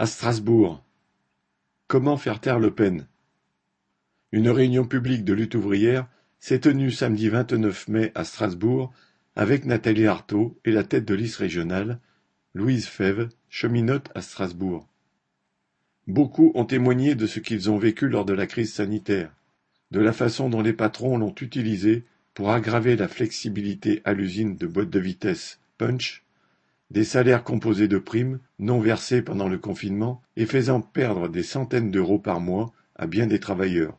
À Strasbourg. Comment faire taire Le Pen? Une réunion publique de lutte ouvrière s'est tenue samedi 29 mai à Strasbourg avec Nathalie Arthaud et la tête de liste régionale, Louise Fèvre, cheminote à Strasbourg. Beaucoup ont témoigné de ce qu'ils ont vécu lors de la crise sanitaire, de la façon dont les patrons l'ont utilisée pour aggraver la flexibilité à l'usine de boîtes de vitesse Punch des salaires composés de primes, non versées pendant le confinement et faisant perdre des centaines d'euros par mois à bien des travailleurs.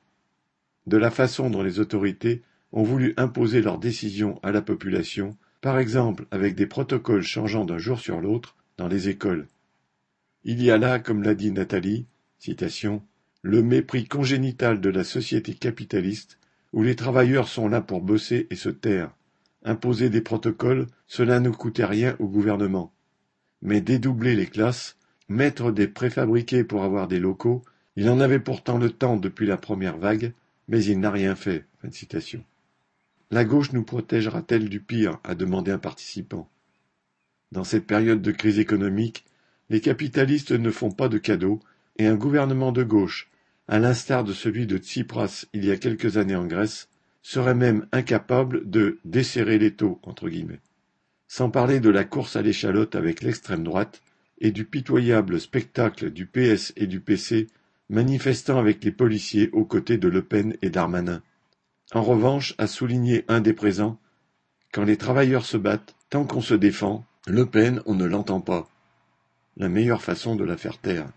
De la façon dont les autorités ont voulu imposer leurs décisions à la population, par exemple avec des protocoles changeant d'un jour sur l'autre dans les écoles. Il y a là, comme l'a dit Nathalie, citation, le mépris congénital de la société capitaliste où les travailleurs sont là pour bosser et se taire, Imposer des protocoles, cela ne coûtait rien au gouvernement. Mais dédoubler les classes, mettre des préfabriqués pour avoir des locaux, il en avait pourtant le temps depuis la première vague, mais il n'a rien fait. La gauche nous protégera-t-elle du pire? a demandé un participant. Dans cette période de crise économique, les capitalistes ne font pas de cadeaux et un gouvernement de gauche, à l'instar de celui de Tsipras il y a quelques années en Grèce, serait même incapable de « desserrer l'étau », sans parler de la course à l'échalote avec l'extrême droite et du pitoyable spectacle du PS et du PC manifestant avec les policiers aux côtés de Le Pen et Darmanin. En revanche, a souligné un des présents, quand les travailleurs se battent, tant qu'on se défend, Le Pen on ne l'entend pas. La meilleure façon de la faire taire.